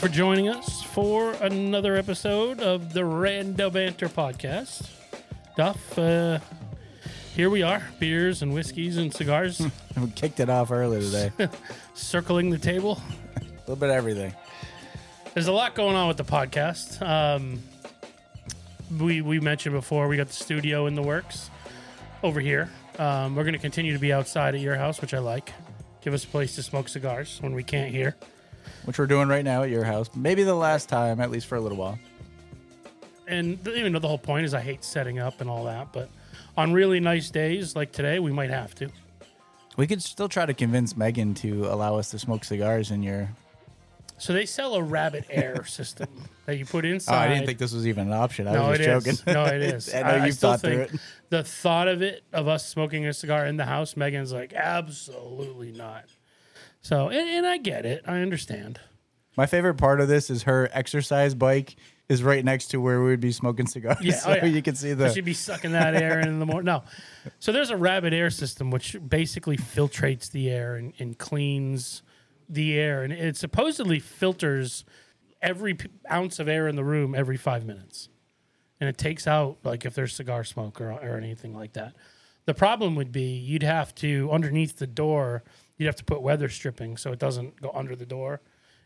for joining us for another episode of the Rando Banter podcast. Duff, uh, here we are, beers and whiskeys and cigars We kicked it off early today. Circling the table. A little bit of everything. There's a lot going on with the podcast. Um, we we mentioned before we got the studio in the works over here. Um, we're going to continue to be outside at your house, which I like. Give us a place to smoke cigars when we can't hear. Which we're doing right now at your house. Maybe the last time, at least for a little while. And th- even though the whole point is I hate setting up and all that, but on really nice days like today, we might have to. We could still try to convince Megan to allow us to smoke cigars in your. So they sell a Rabbit Air system that you put Oh, inside. I didn't think this was even an option. I No, was just is. joking. No, it is. I know you've still thought through it. The thought of it, of us smoking a cigar in the house, Megan's like, absolutely not. So, and, and I get it. I understand. My favorite part of this is her exercise bike is right next to where we would be smoking cigars. Yeah, oh, so oh, yeah. you can see the. She'd be sucking that air in the morning. No. So there's a Rabbit Air system which basically filtrates the air and, and cleans the air. And it supposedly filters every ounce of air in the room every five minutes. And it takes out, like, if there's cigar smoke or, or anything like that. The problem would be you'd have to, underneath the door, you'd have to put weather stripping so it doesn't go under the door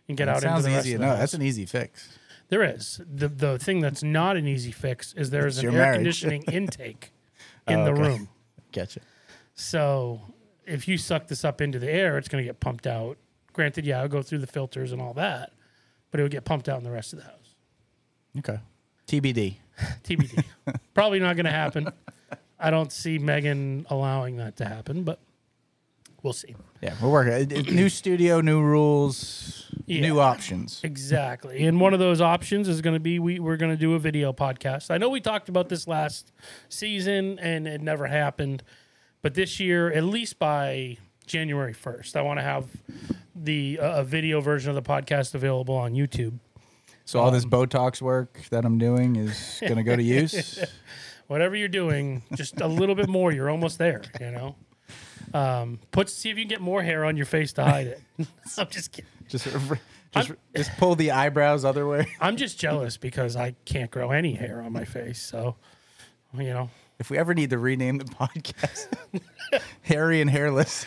and get That out sounds into the rest easy of the enough. house. That's an easy fix. There is. The the thing that's not an easy fix is there's an your air marriage. conditioning intake in Oh, the okay. room. Gotcha. So if you suck this up into the air, it's going to get pumped out. Granted, yeah, it'll go through the filters and all that, but it would get pumped out in the rest of the house. Okay. TBD. TBD. Probably not going to happen. I don't see Megan allowing that to happen, but we'll see. Yeah, we're working. New studio, new rules, Yeah. new options. Exactly. And one of those options is going to be we, we're going to do a video podcast. I know we talked about this last season and it never happened, but this year, at least by January 1st, I want to have the uh, a video version of the podcast available on YouTube. So all Um, this Botox work that I'm doing is going to go to use. Whatever you're doing, just a little bit more, you're almost there, you know? Um, put see if you can get more hair on your face to hide it. I'm just kidding. Just, just, just pull the eyebrows other way. I'm just jealous because I can't grow any hair on my face. So, you know, If we ever need to rename the podcast, hairy and hairless.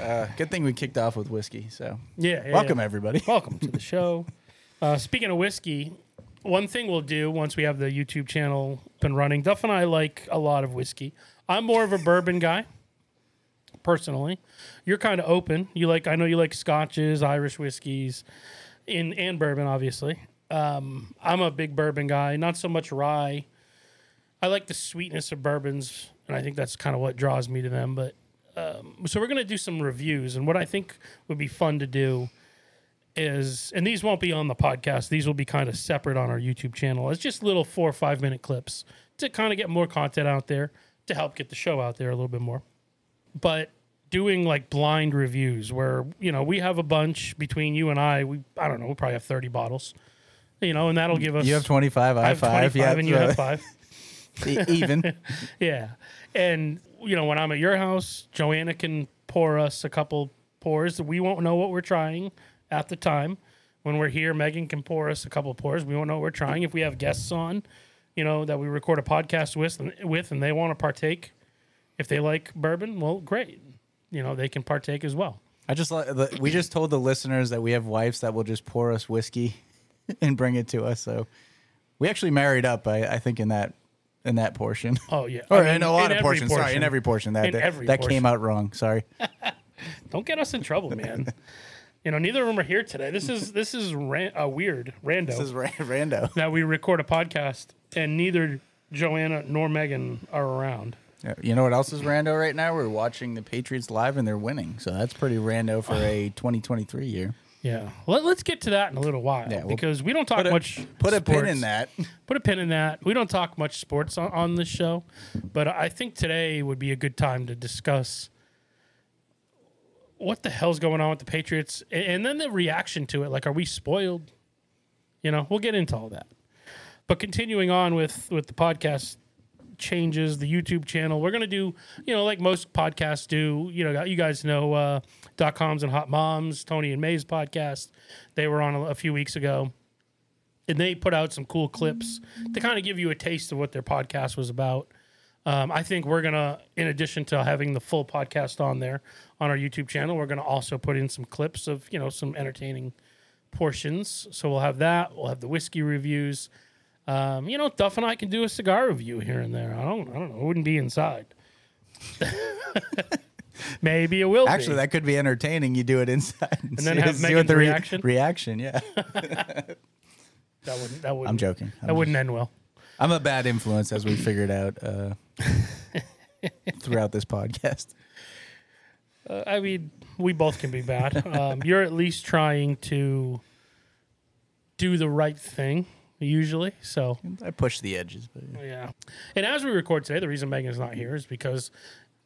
uh, good thing we kicked off with whiskey. So yeah. yeah, welcome yeah. everybody. Welcome to the show. Uh, speaking of whiskey, one thing we'll do once we have the YouTube channel up and running, Duff and I like a lot of whiskey. I'm more of a bourbon guy, personally. You're kind of open. You like, I know you like scotches, Irish whiskeys, in and bourbon, obviously. Um, I'm a big bourbon guy, not so much rye. I like the sweetness of bourbons, and I think that's kind of what draws me to them. But um, so we're going to do some reviews, and what I think would be fun to do is, and these won't be on the podcast. These will be kind of separate on our YouTube channel. It's just little four or five minute clips to kind of get more content out there to help get the show out there a little bit more. But doing like blind reviews where you know we have a bunch between you and I. We I don't know. We probably have thirty bottles. You know, and that'll give us. You have 25, I I have have five. 25 Yeah, and you have five. e- even. Yeah. And, you know, when I'm at your house, Joanna can pour us a couple pours. That we won't know what we're trying at the time. When we're here, Megan can pour us a couple pours. We won't know what we're trying. If we have guests on, you know, that we record a podcast with, with and they want to partake, if they like bourbon, well, great. You know, they can partake as well. I just like we just told the listeners that we have wives that will just pour us whiskey and bring it to us. So we actually married up. I, I think in that in that portion. Oh, yeah. Or I mean, in a lot in of portions. Sorry, in every portion that In that, every that portion. came out wrong. Sorry. Don't get us in trouble, man. You know, neither of them are here today. This is this is ran, uh, weird, rando. This is ra- rando. that we record a podcast and neither Joanna nor Megan are around. Yeah, You know what else is rando right now? We're watching the Patriots live and they're winning. So that's pretty rando for a 2023 year. Yeah. Let, us get to that in a little while Yeah, we'll because we don't talk Put a, much. put a pin sports. in that. Put a pin in that. We don't talk much sports on, on this show, but I think today would be a good time to discuss what the hell's going on with the Patriots and then the reaction to it. Like, are we spoiled? You know, we'll get into all that. But continuing on with with the podcast changes. The YouTube channel. We're gonna do, you know, like most podcasts do. You know, you guys know uh, dot coms and hot moms, Tony and May's podcast. They were on a, a few weeks ago, and they put out some cool clips to kind of give you a taste of what their podcast was about. Um, I think we're gonna, in addition to having the full podcast on there on our YouTube channel, we're gonna also put in some clips of you know some entertaining portions. So we'll have that. We'll have the whiskey reviews. Um, you know, Duff and I can do a cigar review here and there. I don't, I don't know. It wouldn't be inside. Maybe it will. Actually, be. that could be entertaining. You do it inside, and, then see- have see Megan's the re- reaction? Reaction, yeah. that wouldn't. That wouldn't. I'm joking. That I'm, wouldn't end well. I'm a bad influence, as we figured out uh, throughout this podcast. Uh, I mean, we both can be bad. Um, you're at least trying to do the right thing, usually. So I push the edges, but yeah. And as we record today, the reason Megan's not here is because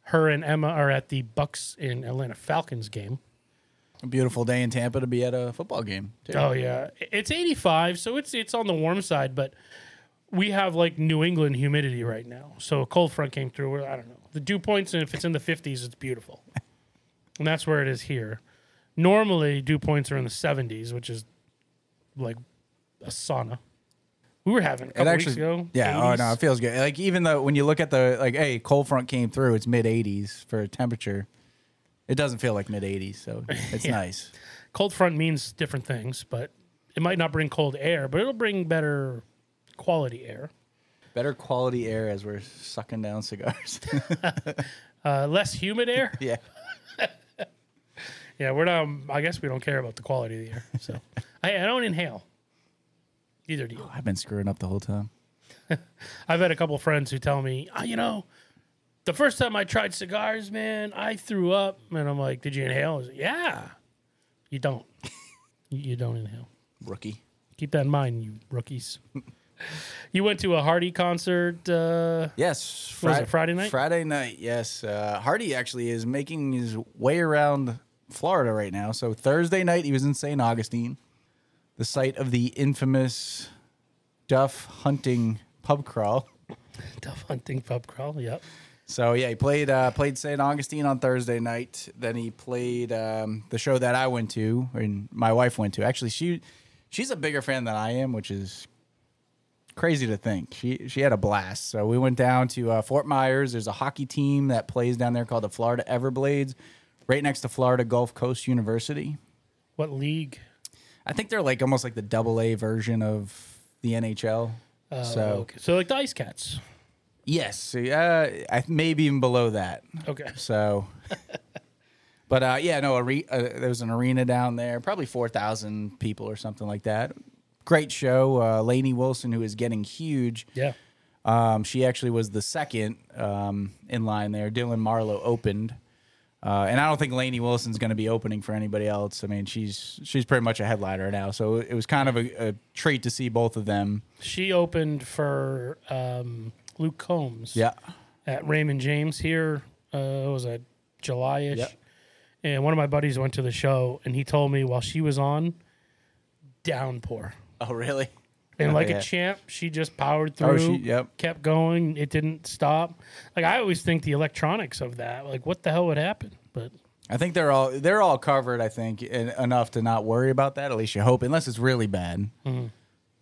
her and Emma are at the Bucks in Atlanta Falcons game. a beautiful day in Tampa to be at a football game. Too. Oh yeah, it's 85, so it's it's on the warm side, but we have like New England humidity right now. So a cold front came through. Where I don't know the dew points, and if it's in the 50s, it's beautiful, and that's where it is here. Normally, dew points are in the 70s, which is like a sauna. We were having a couple actually, weeks ago. yeah. 80s. Oh no, it feels good. Like even though when you look at the like, hey, cold front came through. It's mid 80s for temperature. It doesn't feel like mid 80s, so it's Yeah. nice. cold front means different things, but it might not bring cold air, but it'll bring better quality air. Better quality air as we're sucking down cigars. Uh, less humid air. yeah. Yeah, we're not. I guess we don't care about the quality of the air. So I, I don't inhale. Neither do you. I've been screwing up the whole time. I've had a couple friends who tell me, oh, you know, the first time I tried cigars, man, I threw up, and I'm like, did you inhale? Like, yeah. You don't. you don't inhale. Rookie. Keep that in mind, you rookies. you went to a Hardy concert. Uh, Yes. It, Friday night? Friday night, yes. Uh, Hardy actually is making his way around Florida right now. So Thursday night, he was in St. Augustine, the site of the infamous Duff hunting pub crawl. Duff Hunting Pub Crawl. Yep. So yeah, he played uh, played St. Augustine on Thursday night. Then he played um, the show that I went to, and my wife went to. Actually, she she's a bigger fan than I am, which is crazy to think. She she had a blast. So we went down to uh, Fort Myers. There's a hockey team that plays down there called the Florida Everblades, right next to Florida Gulf Coast University. What league? I think they're like almost like the double A version of the NHL. Uh, so okay. so like the Ice Cats. yes, uh, I maybe even below that. Okay. So, but uh, yeah, no, are- uh, there was an arena down there, probably four thousand people or something like that. Great show. Uh, Lainey Wilson, who is getting huge, Yeah. um, she actually was the second um, in line there. Dylan Marlowe opened, uh, and I don't think Lainey Wilson's going to be opening for anybody else. I mean, she's she's pretty much a headliner now, so it was kind of a, a treat to see both of them. She opened for um, Luke Combs. Yeah, At Raymond James here. Uh, it was a July-ish. Yep. And one of my buddies went to the show, and he told me while she was on, downpour. Oh, really? And Oh, like yeah. a champ, she just powered through. Oh, she. Yep. kept going. It didn't stop. Like I always think the electronics of that, like what the hell would happen? But I think they're all they're all covered. I think en- enough to not worry about that. At least you hope, unless it's really bad.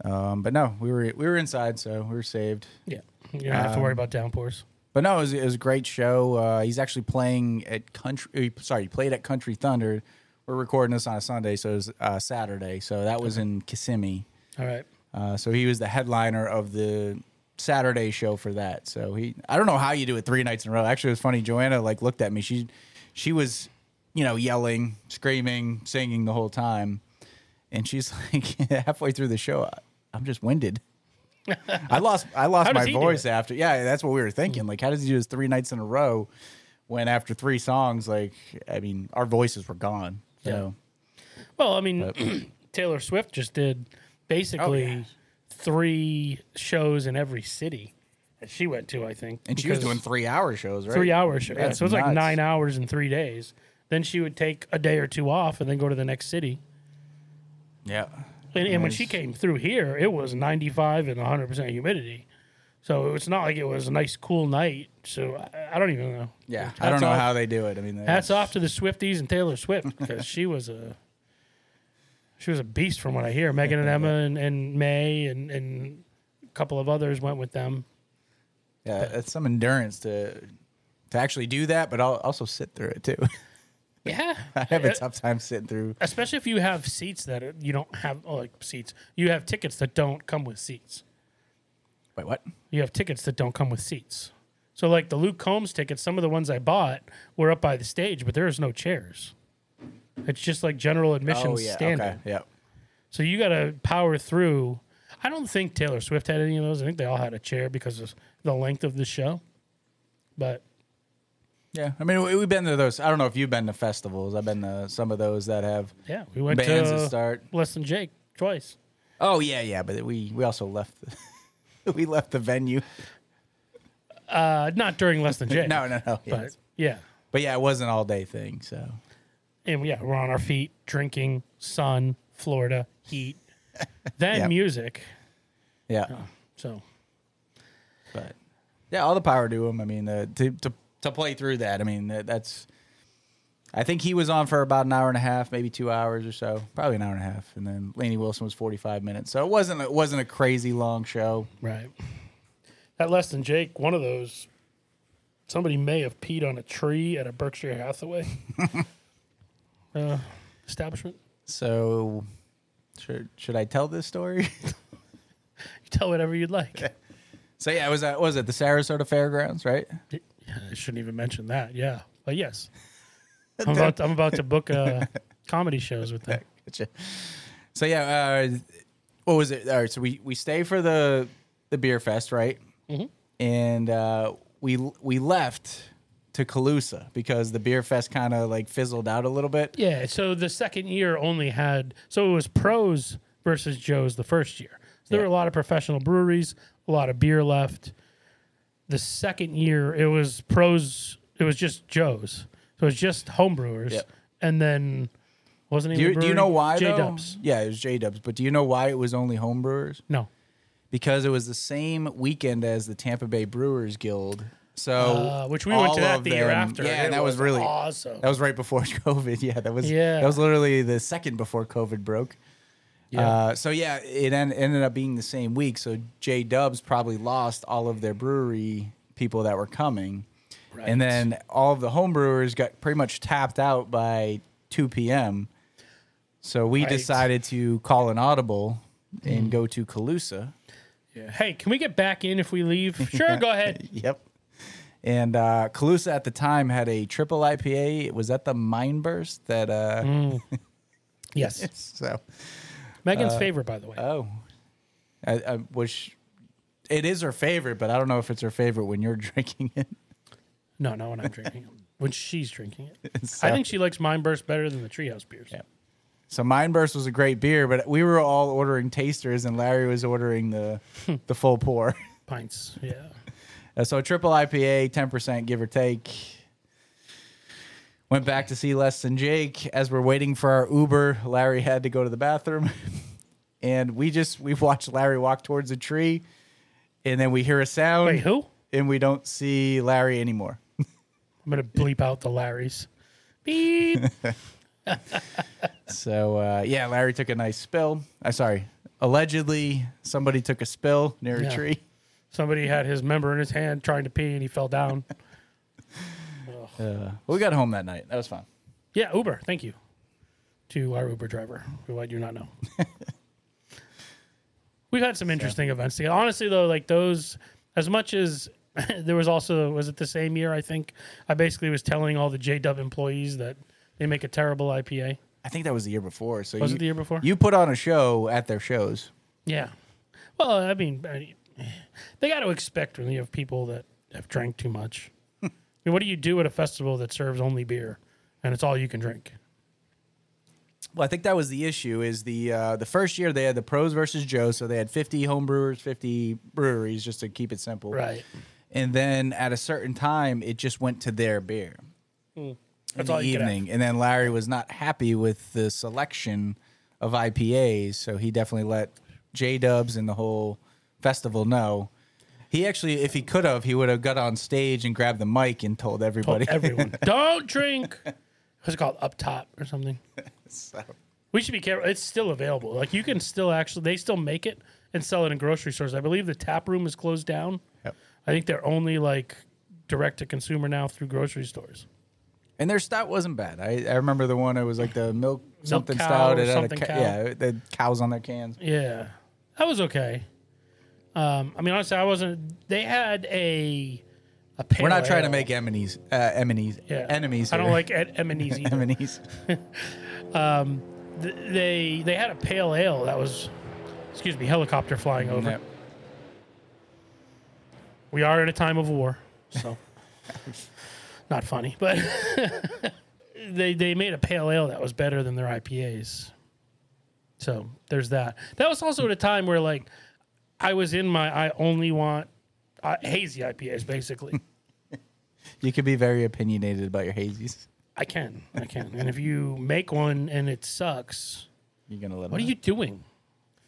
Um, but no, we were we were inside, so we were saved. yeah, you don't have to Um, worry about downpours. But no, it was, it was a great show. Uh, he's actually playing at country. uh, Sorry, he played at Country Thunder. We're recording this on a Sunday, so it was uh, Saturday. So that was in Kissimmee. All right. Uh, so he was the headliner of the Saturday show for that. So he, I don't know how you do it three nights in a row. Actually, it was funny. Joanna like looked at me. She, she was, you know, yelling, screaming, singing the whole time, and she's like halfway through the show, "I- I'm just winded. I lost, I lost my voice after. Yeah, that's what we were thinking. Like, how does he do this three nights in a row? When after three songs, like, I mean, our voices were gone. So Well, I mean, Taylor Swift just did basically Oh, yeah. three shows in every city that she went to. I think, and she was doing three hour shows, right? three hour show. Yeah, That's so it's like nuts. nine hours in three days. Then she would take a day or two off and then go to the next city. Yeah. And, and when she came through here, it was 95 and 100% humidity. So it's not like it was a nice, cool night. So I, I don't even know. Yeah, I don't know off- how they do it. I mean, they- Hats off to the Swifties and Taylor Swift because she was a she was a beast from what I hear. Megan and Emma and, and May and, and a couple of others went with them. yeah, it's some endurance to to actually do that, but I'll also sit through it too. Yeah, I have a tough time sitting through. especially if you have seats that are- you don't have oh, like seats. You have tickets that don't come with seats. Wait, what? You have tickets that don't come with seats. So like the Luke Combs tickets, some of the ones I bought were up by the stage, but there is no chairs. It's just like general admission Oh yeah, standard. okay, yeah. So you got to power through. I don't think Taylor Swift had any of those. I think they all had a chair because of the length of the show. But Yeah, I mean, we, we've been to those. I don't know if you've been to festivals. I've been to some of those that have yeah, we went bands to that start. Less Than Jake twice. Oh yeah, yeah, but we we also left. The, we left the venue. Uh, not during Less Than Jake. No, no, no. But yeah. But yeah, it was an all day thing. So And yeah, we're on our feet, drinking, sun, Florida, heat, then Yep. music. yeah, So but yeah, all the power to him. I mean, uh, to to to play through that. I mean, that, that's. I think he was on for about an hour and a half, maybe two hours or so, probably an hour and a half, and then Lainey Wilson was forty five minutes. So it wasn't it wasn't a crazy long show. right. That Less Than Jake, one of those, somebody may have peed on a tree at a Berkshire Hathaway uh, establishment. So should should I tell this story? You tell whatever you'd like. so yeah, it was at was it the Sarasota Fairgrounds, right? I shouldn't even mention that. Yeah, but yes, I'm about to, I'm about to book uh, comedy shows with them. Gotcha. So yeah, uh, what was it? All right, so we we stay for the the beer fest, right? Mm-hmm. And uh, we we left to Calusa because the beer fest kind of like fizzled out a little bit. Yeah, so the second year only had so it was pros versus Joe's the first year. So there Yeah. were a lot of professional breweries, a lot of beer left. The second year it was pros. It was just Joe's. So it was just homebrewers, and then wasn't Do even. you, do you know why J? Dubs. Yeah, it was J Dubs. But do you know why it was only homebrewers? No. Because it was the same weekend as the Tampa Bay Brewers Guild. So Uh, which we went to that the year after. Yeah, and that was, really awesome. That was right before COVID. Yeah, that was Yeah. That was literally the second before COVID broke. Yeah. Uh, so yeah, it en- ended up being the same week. So J Dubs probably lost all of their brewery people that were coming, Right. and then all of the home brewers got pretty much tapped out by two p.m. So we Right. decided to call an audible and go to Calusa. Yeah. Hey, can we get back in if we leave? Sure, go ahead. Yep. And uh, Calusa at the time had a triple IPA. Was at the Mindburst that. Uh, Mm. Yes, So Megan's favorite, by the way. oh, I, I wish it is her favorite, but I don't know if it's her favorite when you're drinking it. no, not when I'm drinking it. When she's drinking it. So- I think she likes Mindburst better than the Treehouse beers. Yeah. So Mindburst was a great beer, but we were all ordering tasters, and Larry was ordering the the full pour. Pints. Yeah. Uh, so triple IPA, ten percent give or take. Went back to see less than Jake. As we're waiting for our Uber, Larry had to go to the bathroom, and we just we watched Larry walk towards a tree, and then we hear a sound, Wait, who? and we don't see Larry anymore. I'm gonna bleep out the Larrys. Beep. So uh, yeah, Larry took a nice spill. I sorry, allegedly somebody took a spill near Yeah. a tree. Somebody had his member in his hand trying to pee and he fell down. Uh, we got home that night. That was fun. Yeah, Uber. Thank you to our Uber driver, who I do not know. We've had some interesting events together. Honestly, though, like those, as much as there was also, was it the same year? I think I basically was telling all the J Dub employees that they make a terrible IPA. I think that was the year before. So Was you, it the year before? You put on a show at their shows. Yeah. Well, I mean, I- they got to expect when you have people that have drank too much. I mean, what do you do at a festival that serves only beer and it's all you can drink? Well, I think that was the issue. Is the uh, the first year they had the pros versus Joe, so they had fifty home brewers, fifty breweries, just to keep it simple. Right. And then at a certain time, it just went to their beer in That's the all you could have. evening, and then Larry was not happy with the selection of IPAs, so he definitely let J Dubs and the whole festival know. He actually, if he could have, he would have got on stage and grabbed the mic and told everybody. Told everyone, don't drink. What's it called? Up top or something. So, We should be careful. It's still available. Like you can still actually, they still make it and sell it in grocery stores. I believe the tap room is closed down. Yep. I think they're only like direct to consumer now through grocery stores. And their stout wasn't bad. I, I remember the one. It was like the milk something cow stout. or It had a something ca- cow. Yeah, the cows on their cans. Yeah, that was okay. Um, I mean, honestly, I wasn't. They had a a pale We're not trying to ale. make enemies. Uh, enemies. Yeah. Enemies. I don't here. like Ed- either. enemies. Th- they they had a pale ale that was, excuse me, helicopter flying over. Yep. We are in a time of war, so not funny, but they they made a pale ale that was better than their IPAs. So there's that. That was also at a time where like I was in my I only want uh, hazy IPAs basically. You could be very opinionated about your hazies. I can, I can, and if you make one and it sucks, You're gonna let. What are them you doing?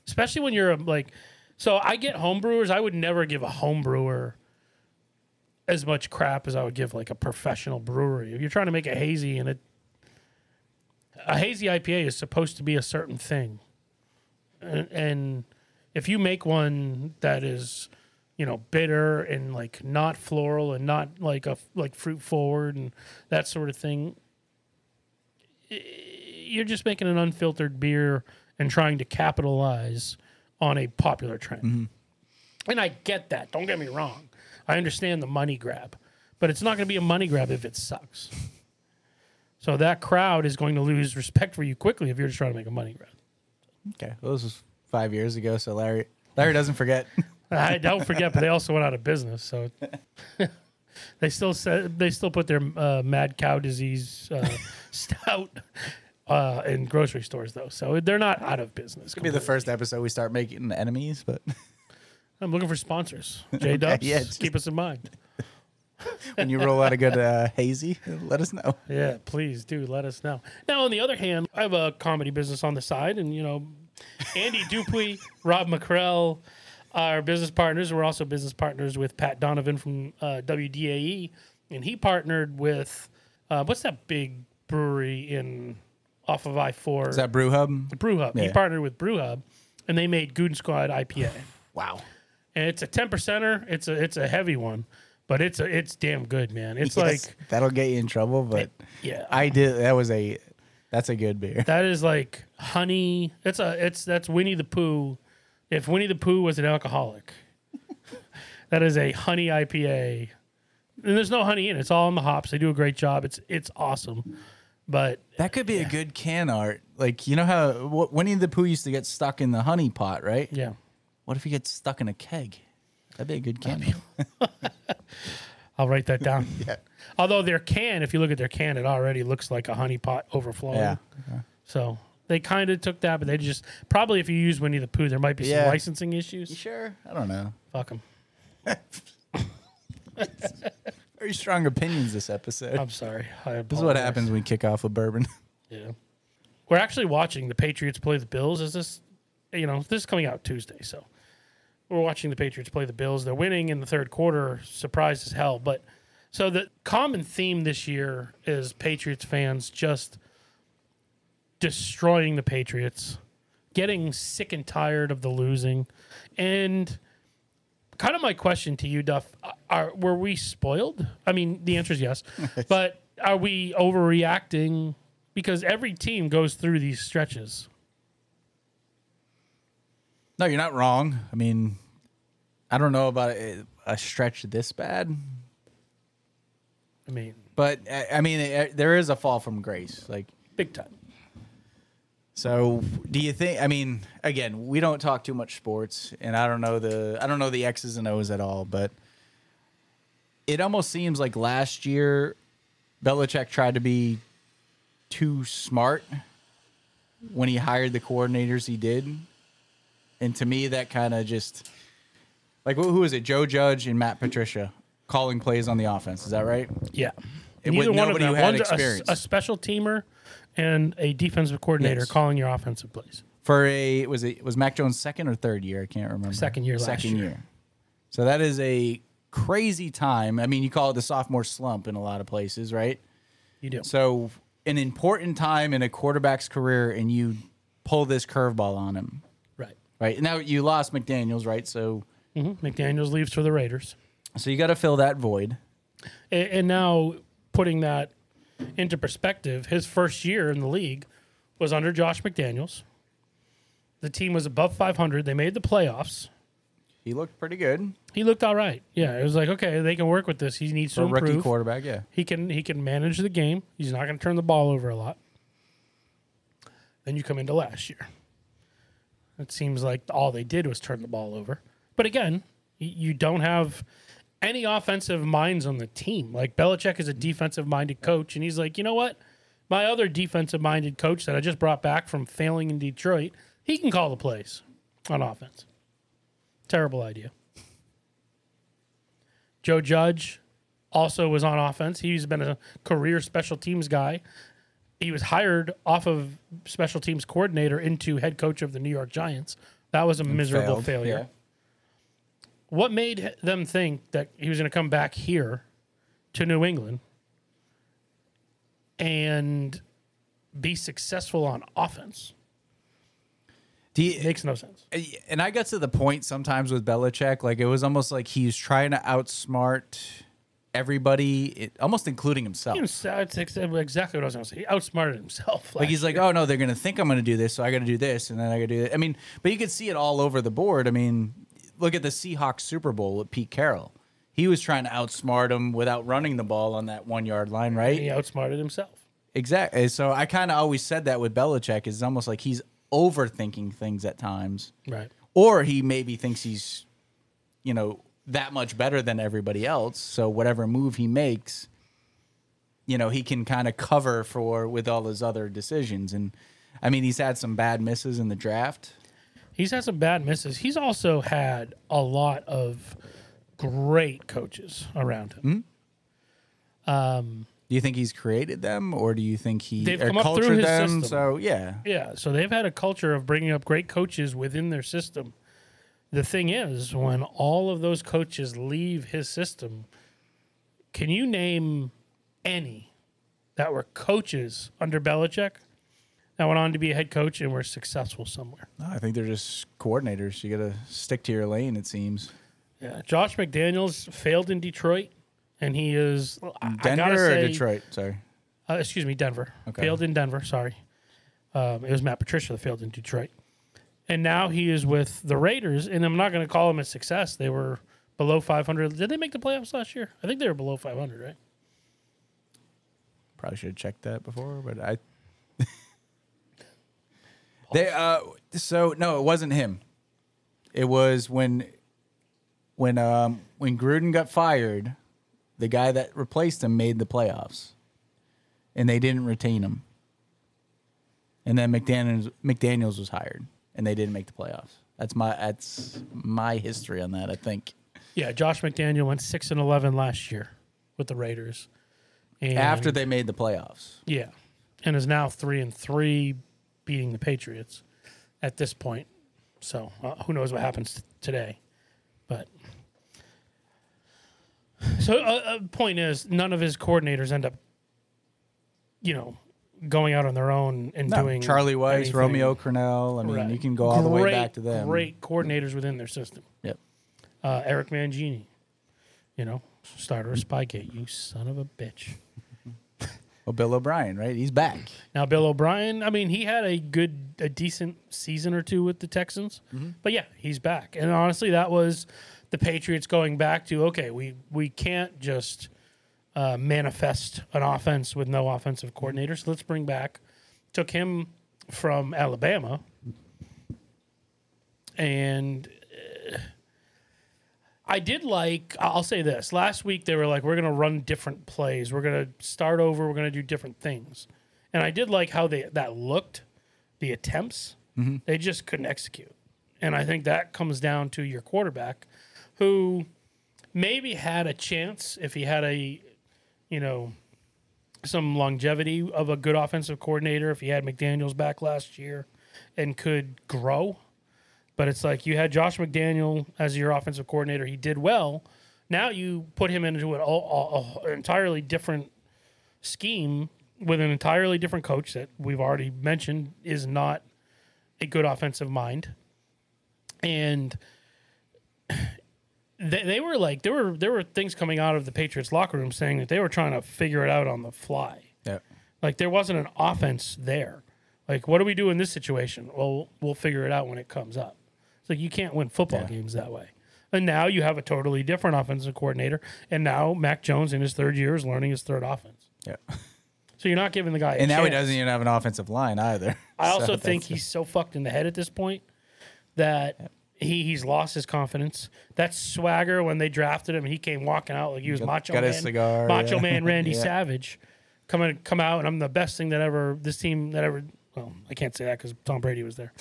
Especially when you're a, like, so I get homebrewers. I would never give a homebrewer as much crap as I would give like a professional brewery. If you're trying to make a hazy and it, a hazy IPA is supposed to be a certain thing, and, and if you make one that is, you know, bitter and like not floral and not like a like fruit forward and that sort of thing, you're just making an unfiltered beer and trying to capitalize on a popular trend. Mm-hmm. And I get that. Don't get me wrong. I understand the money grab, but it's not going to be a money grab if it sucks. So that crowd is going to lose respect for you quickly if you're just trying to make a money grab. Okay, well, this was five years ago, so Larry Larry doesn't forget. I don't forget, but they also went out of business, so they still said they still put their uh, mad cow disease uh, stout uh, in grocery stores though, so they're not out of business. Could be the first episode we start making enemies, but I'm looking for sponsors. J Dubs, yeah, just- keep us in mind. when you roll out a good uh, hazy, let us know. Yeah, please do let us know. Now, on the other hand, I have a comedy business on the side, and you know, Andy Dupuy, Rob McCrell, our business partners. We're also business partners with Pat Donovan from uh, WDAE, and he partnered with uh, what's that big brewery in off of I four? Is that Brew Hub? Brew Hub. He partnered with Brew Hub, and they made Goon Squad IPA. Wow. And it's a ten percenter. It's a it's a heavy one, but it's a it's damn good, man. It's Yes, like that'll get you in trouble, but yeah, I did. That was a that's a good beer. that is like honey. It's a it's that's Winnie the Pooh. If Winnie the Pooh was an alcoholic, that is a honey IPA, and there's no honey in it. It's all in the hops. They do a great job. It's it's awesome, but That could be a good can art. Like you know how wh- Winnie the Pooh used to get stuck in the honey pot, right? yeah, What if he gets stuck in a keg? That'd be a good can. I'll write that down. yeah. Although their can, if you look at their can, it already looks like a honey pot overflowing. Yeah. So they kind of took that, but they just probably if you use Winnie the Pooh, there might be some Yeah. licensing issues. You sure? I don't know. Fuck them. Very strong opinions this episode. I'm sorry. I this is what apologize. happens when we kick off with bourbon. Yeah. We're actually watching the Patriots play the Bills. Is this, you know, this is coming out Tuesday, so we're watching the Patriots play the Bills. They're winning in the third quarter, surprised as hell. But so the common theme this year is Patriots fans just destroying the Patriots, getting sick and tired of the losing, and kind of my question to you, Duff: Are were we spoiled? I mean, the answer is yes, but are we overreacting? Because every team goes through these stretches. No, you're not wrong. I mean, I don't know about a, a stretch this bad, I mean, but I, I mean, it, there is a fall from grace. Like, big time. so do you think? I mean, again, we don't talk too much sports, and I don't know the I don't know the X's and O's at all, but it almost seems like last year Belichick tried to be too smart when he hired the coordinators he did. And to me, that kind of just like who who is it? Joe Judge and Matt Patricia calling plays on the offense. Is that right? Yeah. And Neither one of them. who had One's a- experience. A, special teamer and a defensive coordinator Yes. calling your offensive plays. For a was it was Mac Jones second or third year? I can't remember. Second year last Second year. year. So that is a crazy time. I mean, you call it the sophomore slump in a lot of places, right? You do. So an important time in a quarterback's career, and you pull this curveball on him, Right. right? Now you lost McDaniels, right? So hmm McDaniels leaves for the Raiders. so you got to fill that void. And, and now putting that into perspective, his first year in the league was under Josh McDaniels. The team was above 500. They made the playoffs. He looked pretty good He looked all right. Yeah, it was like okay, they can work with this. He needs for to a rookie quarterback. Yeah, He can he can manage the game. He's not going to turn the ball over a lot. Then you come into last year. It seems like all they did was turn the ball over. But again, you don't have any offensive minds on the team. Like Belichick is a defensive minded coach, and he's like, you know what? My other defensive minded coach that I just brought back from failing in Detroit, he can call the plays on offense. Terrible idea. Joe Judge also was on offense. He's been a career special teams guy. He was hired off of special teams coordinator into head coach of the New York Giants. That was a miserable Failed, failure. yeah. What made them think that he was going to come back here to New England and be successful on offense? Do you, Makes no sense. Eh, and I got to the point sometimes with Belichick, like it was almost like he's trying to outsmart everybody, it, almost including himself. That's exactly what I was going to say. He outsmarted himself. Like he's like, oh no, they're gonna think I'm gonna do this, so I got to do this, and then I got to do that. I mean, but you could see it all over the board. I mean, look at the Seahawks Super Bowl with Pete Carroll. He was trying to outsmart him without running the ball on that one yard line, right? he outsmarted himself. Exactly. So I kind of always said that with Belichick is almost like he's overthinking things at times, Right. or he maybe thinks he's, you know, that much better than everybody else. So whatever move he makes, you know, he can kind of cover for with all his other decisions. And I mean, he's had some bad misses in the draft. He's had some bad misses. He's also had a lot of great coaches around him. Hmm? Um, do you think he's created them, or do you think he They've come up through his them? system. So yeah, Yeah, so they've had a culture of bringing up great coaches within their system. The thing is, when all of those coaches leave his system, can you name any that were coaches under Belichick that went on to be a head coach and were successful somewhere? I think they're just coordinators. You got to stick to your lane. It seems. Yeah, Josh McDaniels failed in Detroit, and he is Denver or say- Detroit? Sorry. Uh, excuse me, Denver. Okay. Failed in Denver. Sorry. Um, it was Matt Patricia that failed in Detroit. And now he is with the Raiders, and I'm not going to call him a success. They were below 500. Did they make the playoffs last year? I think they were below 500, right? Probably should have checked that before, but I. they uh so no, it wasn't him. It was when when um when Gruden got fired, the guy that replaced him made the playoffs, and they didn't retain him. And then McDaniels McDaniels was hired, and they didn't make the playoffs. That's my that's my history on that. I think Yeah, Josh McDaniel went 6 and 11 last year with the Raiders. And after they made the playoffs. Yeah. And is now 3 and 3 beating the Patriots at this point. So, uh, who knows what happens t- today. But So, uh, uh, point is none of his coordinators end up you know, going out on their own and No, doing Charlie Weis, anything. Way Cornell. I mean, Right. you can go all the way back to them. Great coordinators within their system. Yep. Uh, Eric Mangini, you know, starter of Spygate, you son of a bitch. Well, Bill O'Brien, right? He's back. Now Bill O'Brien, I mean, he had a good, a decent season or two with the Texans, but yeah, he's back. And honestly, that was the Patriots going back to okay, we we can't just uh, manifest an offense with no offensive coordinator. So let's bring back. Took him from Alabama, and uh, I did like. I'll say this: last week they were like, "We're going to run different plays. We're going to start over. We're going to do different things," and I did like how they that looked. The attempts mm-hmm. they just couldn't execute, and I think that comes down to your quarterback, who maybe had a chance if he had a, you know, some longevity of a good offensive coordinator. If he had McDaniels back last year, and could grow. But it's like you had Josh McDaniel as your offensive coordinator. He did well. Now you put him into an all, all, entirely different scheme with an entirely different coach that we've already mentioned is not a good offensive mind. And they, they were like there were there were things coming out of the Patriots locker room saying that they were trying to figure it out on the fly. Yeah. Like there wasn't an offense there. Like what do we do in this situation? Well, we'll figure it out when it comes up. Like you can't win football Yeah. games that way. And now you have a totally different offensive coordinator, and now Mac Jones in his third year is learning his third offense. Yeah. So you're not giving the guy. And now he doesn't even have an offensive line either. I So also think he's so fucked in the head at this point that he, he's lost his confidence. That swagger when they drafted him, and he came walking out like he was Got- Macho got Man, his cigar, Macho yeah. Man Randy Yeah. Savage, coming come out, and I'm the best thing that ever this team that ever. Well, I can't say that because Tom Brady was there.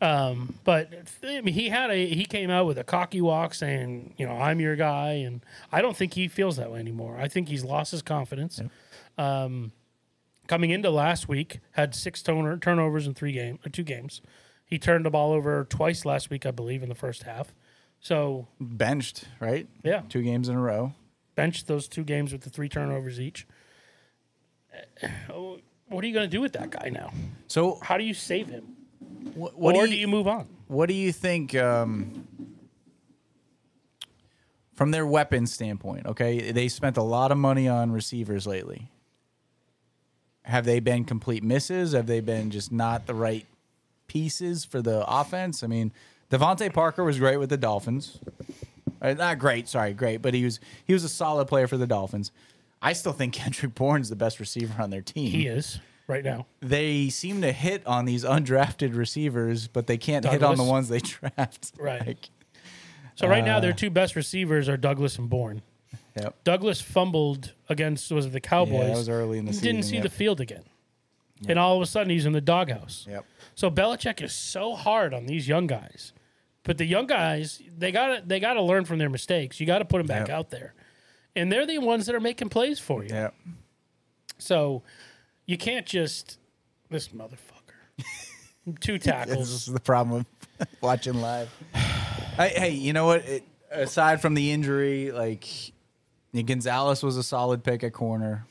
Um, but I mean, he had a he came out with a cocky walk saying, you know, I'm your guy, and I don't think he feels that way anymore. I think he's lost his confidence. Um, coming into last week, had six turn- turnovers in three game, or two games. He turned the ball over twice last week, I believe, in the first half. So benched, right? yeah, Two games in a row. benched those two games with the three turnovers each. What are you going to do with that guy now? So How do you save him, what, what or do do you, you move on? what do you think um, from their weapon standpoint? Okay, they spent a lot of money on receivers lately. Have they been complete misses? Have they been just not the right pieces for the offense? I mean, DeVante Parker was great with the Dolphins. Uh, not great, sorry, great, but he was he was a solid player for the Dolphins. I still think Kendrick Bourne's the best receiver on their team. He is right now. they seem to hit on these undrafted receivers, but they can't hit on the ones they draft. Right. Like, So right now, Uh. their two best receivers are Douglas and Bourne. yep. Douglas fumbled against was it the Cowboys? Yeah, that was early in the season. Didn't see yep. the field again, and all of a sudden he's in the doghouse. Yep. So Belichick is so hard on these young guys, but the young guys they got to they got to learn from their mistakes. You got to put them back Yep. out there, and they're the ones that are making plays for you. Yep. So you can't just this motherfucker. Two tackles. This tackles. is the problem with watching live. hey, hey, you know what? It, aside from the injury, like Gonzalez was a solid pick at corner.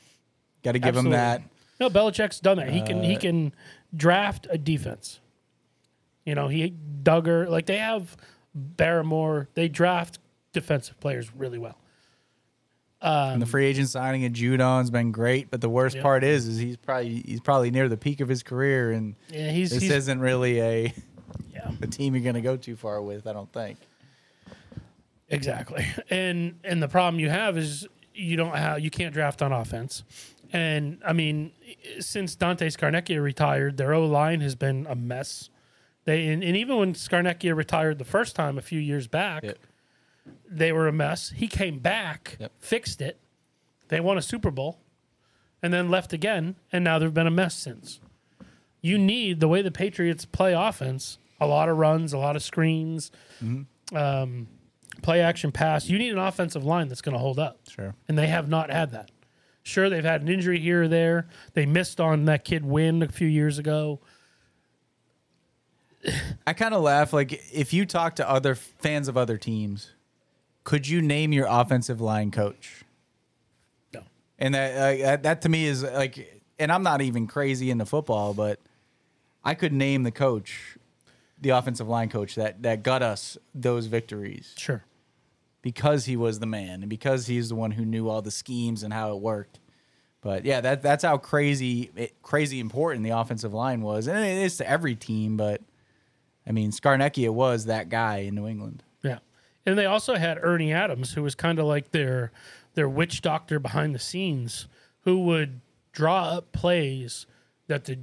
Got to give him that. No, Belichick's done that. He can Uh, he can draft a defense. You know, he Dugger like they have Barrymore. They draft defensive players really well. Um, and the free agent signing of Judon's been great, but the worst Yep. part is, is he's probably he's probably near the peak of his career, and Yeah, he's, this he's isn't really a yeah, a team you're going to go too far with. I don't think. exactly. And and the problem you have is you don't have you can't draft on offense. And I mean, since Dante Scarnecchia retired, their O line has been a mess. They and, and even when Scarnecchia retired the first time a few years back, Yep. They were a mess. He came back, Yep. fixed it. They won a Super Bowl, and then left again, and now they've been a mess since. You need the way the Patriots play offense: a lot of runs, a lot of screens, um, play action pass. You need an offensive line that's going to hold up, Sure. and they have not had that. Sure, they've had an injury here or there. They missed on that kid Wynn a few years ago. I kind of laugh. Like, if you talk to other fans of other teams, could you name your offensive line coach? No. And that, uh, that, to me is like, and I'm not even crazy into football, but I could name the coach, the offensive line coach that, that got us those victories Sure. because he was the man and because he's the one who knew all the schemes and how it worked. But yeah, that that's how crazy it, crazy important the offensive line was, and it is to every team. But I mean, Scarnecchia was that guy in New England. And they also had Ernie Adams, who was kind of like their their witch doctor behind the scenes, who would draw up plays that the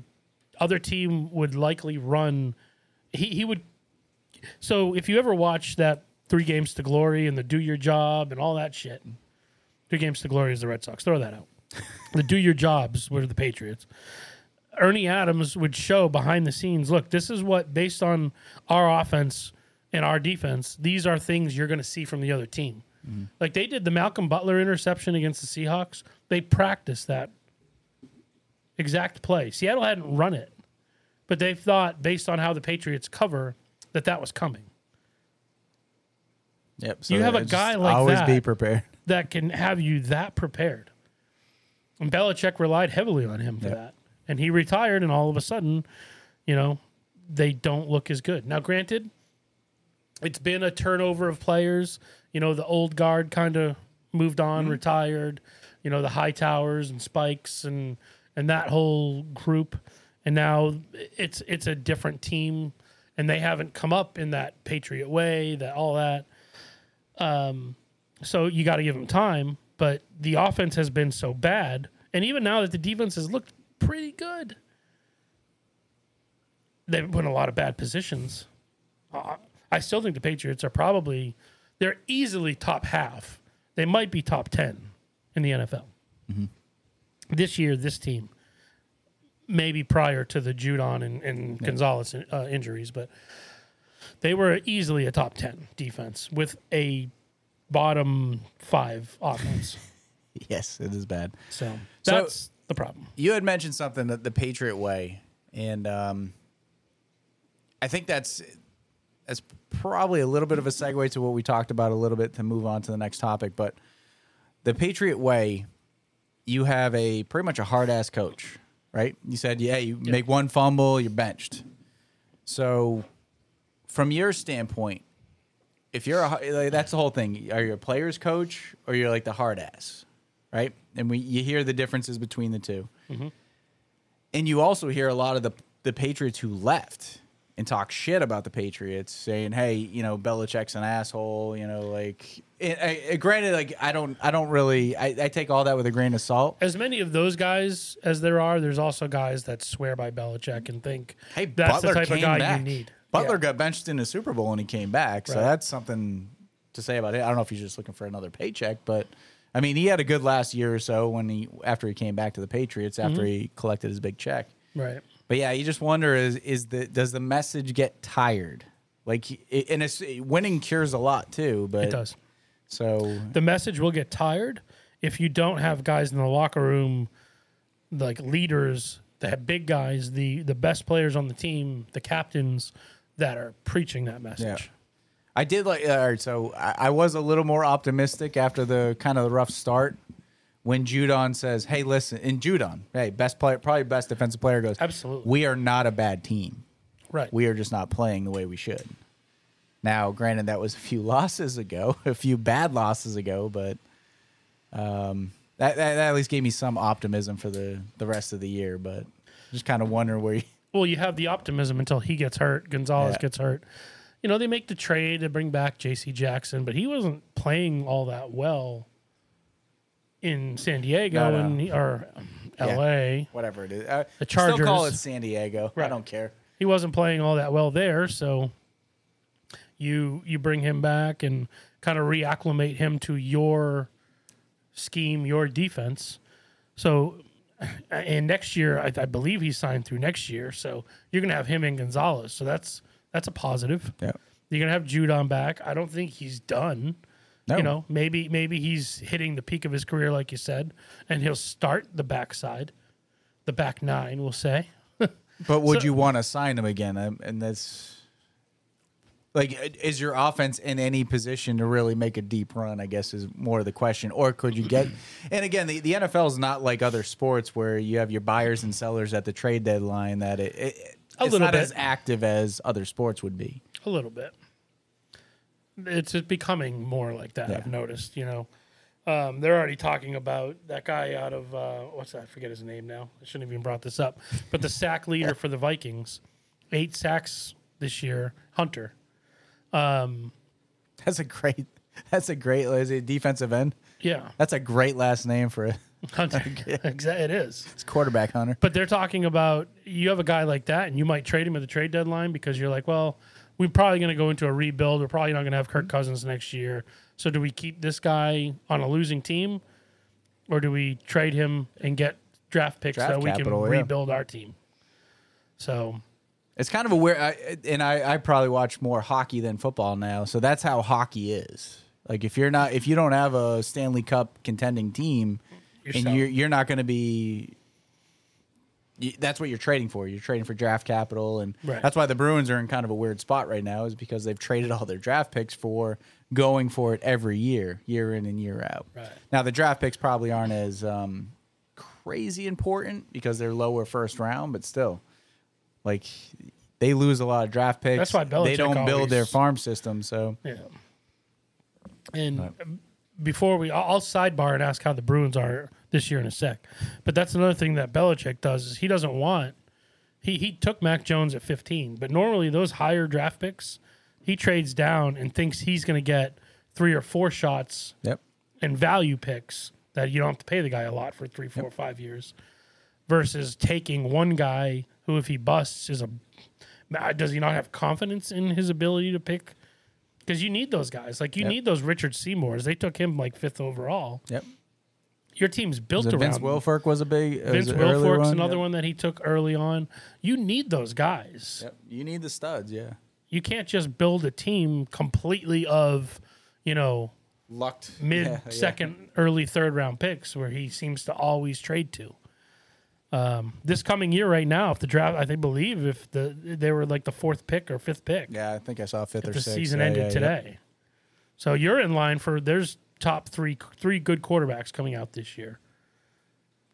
other team would likely run. He he would. So if you ever watch that three games to glory and the do your job and all that shit, three games to glory is the Red Sox. Throw that out. the do your jobs were the Patriots. Ernie Adams would show behind the scenes. Look, this is what based on our offense and our defense. These are things you're going to see from the other team. Mm-hmm. Like they did the Malcolm Butler interception against the Seahawks. They practiced that exact play. Seattle hadn't run it, but they thought based on how the Patriots cover that that was coming. Yep. You have a guy like always that. be prepared. that can have you that prepared. And Belichick relied heavily on him for Yeah. that. And he retired, and all of a sudden, you know, they don't look as good. Now, granted, it's been a turnover of players. You know, the old guard kind of moved on, retired. You know, the Hightowers and spikes and and that whole group. And now it's it's a different team, and they haven't come up in that Patriot way, that all that. Um, so you got to give them time. But the offense has been so bad, and even now that the defense has looked pretty good, they've put in a lot of bad positions. Uh, I still think the Patriots are probably they're easily top half. They might be top ten in the NFL this year. This team, maybe prior to the Judon and, and Gonzalez uh, injuries, but they were easily a top ten defense with a bottom five offense. Yes, it is bad. So So- that's the problem. You had mentioned something that the Patriot way, and um, I think that's that's probably a little bit of a segue to what we talked about a little bit to move on to the next topic. But the Patriot way, you have a pretty much a hard ass coach, right? You said, yeah, you make one fumble, you're benched. So, from your standpoint, if you're a like, that's the whole thing. Are you a player's coach or you're like the hard ass, right? And we you hear the differences between the 2 mm-hmm. and you also hear a lot of the the Patriots who left and talk shit about the Patriots, saying, "Hey, you know, Belichick's an asshole." You know, like, it, I, I- granted, like I don't, I don't really, I, I take all that with a grain of salt. As many of those guys as there are, there's also guys that swear by Belichick and think Hey, that's Butler the type of guy back. you need. Butler Yeah. got benched in the Super Bowl and he came back, so Right. that's something to say about it. I don't know if he's just looking for another paycheck, but I mean, he had a good last year or so when he after he came back to the Patriots after Mm-hmm. he collected his big check. right. But yeah, you just wonder is is the does the message get tired? Like, it, and it's winning cures a lot too. But It does. So The message will get tired if you don't have guys in the locker room, like leaders, that have big guys, the the best players on the team, the captains that are preaching that message. I did like. All right, so I, I was a little more optimistic after the kind of the rough start when Judon says, "Hey, listen," in Judon, hey, best player, probably best defensive player goes, Absolutely. we are not a bad team. Right. We are just not playing the way we should." Now, granted, that was a few losses ago, a few bad losses ago, but um, that, that, that at least gave me some optimism for the the rest of the year. But just kind of wonder where. You, Well, you have the optimism until he gets hurt, Gonzalez Yeah. gets hurt. You know, they make the trade to bring back J.C. Jackson, but he wasn't playing all that well in San Diego No, no. and he- or. L.A. whatever it is, uh, The Still call it San Diego. I Right. don't care. He wasn't playing all that well there, so you you bring him back and kind of reacclimate him to your scheme, your defense. So, and next year, I, I believe he signed through next year. So you're gonna have him and Gonzalez. So that's that's a positive. Yeah. You're gonna have Judon back. I don't think he's done. No. You know, maybe maybe he's hitting the peak of his career, like you said, and he'll start the backside, the back nine, we'll say. But would So- you want to sign him again? And that's like, is your offense in any position to really make a deep run? I guess is more of the question. Or could you get? And again, the, the NFL is not like other sports where you have your buyers and sellers at the trade deadline. That it, it A it's little not bit. as active as other sports would be. A little bit. It's becoming more like that. Yeah. I've noticed. You know, um, they're already talking about that guy out of uh, what's that? I forget his name now. I shouldn't have even brought this up. But the sack leader for the Vikings, eight sacks this year. Hunter. Um, That's a great. That's a great. Is it defensive end? Yeah, That's a great last name for it. Hunter. Exactly, it is. It's quarterback hunter. But they're talking about you have a guy like that, and you might trade him at the trade deadline because you're like, well, we're probably going to go into a rebuild. We're probably not going to have Kirk Cousins next year. So do we keep this guy on a losing team, or do we trade him and get draft picks Draft so we capital, can yeah. rebuild our team? So It's kind of a weird, I, and I, I probably watch more hockey than football now, so that's how hockey is. Like if you're not, if you don't have a Stanley Cup contending team, and you're you're not going to be you, that's what you're trading for. You're trading for draft capital, and Right. that's why the Bruins are in kind of a weird spot right now, is because they've traded all their draft picks for going for it every year, year in and year out. Right. Now the draft picks probably aren't as um, crazy important because they're lower first round, but still, like they lose a lot of draft picks. That's why they don't build their farm system. So Yeah. And um, before we, I'll I'll sidebar and ask how the Bruins are this year in a sec. But that's another thing that Belichick does is he doesn't want. He he took Mac Jones at 15, but normally those higher draft picks, he trades down and thinks he's going to get three or four shots yep, and value picks that you don't have to pay the guy a lot for three, four, five years, versus taking one guy who, if he busts, is a does he not have confidence in his ability to pick? Because you need those guys, like you Yep. need those Richard Seymours. They took him like fifth overall. yep. Your team's built around Vince Wilfork was a big Vince Wilfork's another Yep. one that he took early on. You need those guys. Yep. You need the studs, yeah. You can't just build a team completely of, you know, Lucked mid Yeah, yeah. second, early third round picks where he seems to always trade to. Um, this coming year, right now, if the draft, I think, believe if the they were like the fourth pick or fifth pick, Yeah, I think I saw fifth if or the sixth. season Yeah, ended yeah, yeah. today. So you're in line for there's top three three good quarterbacks coming out this year.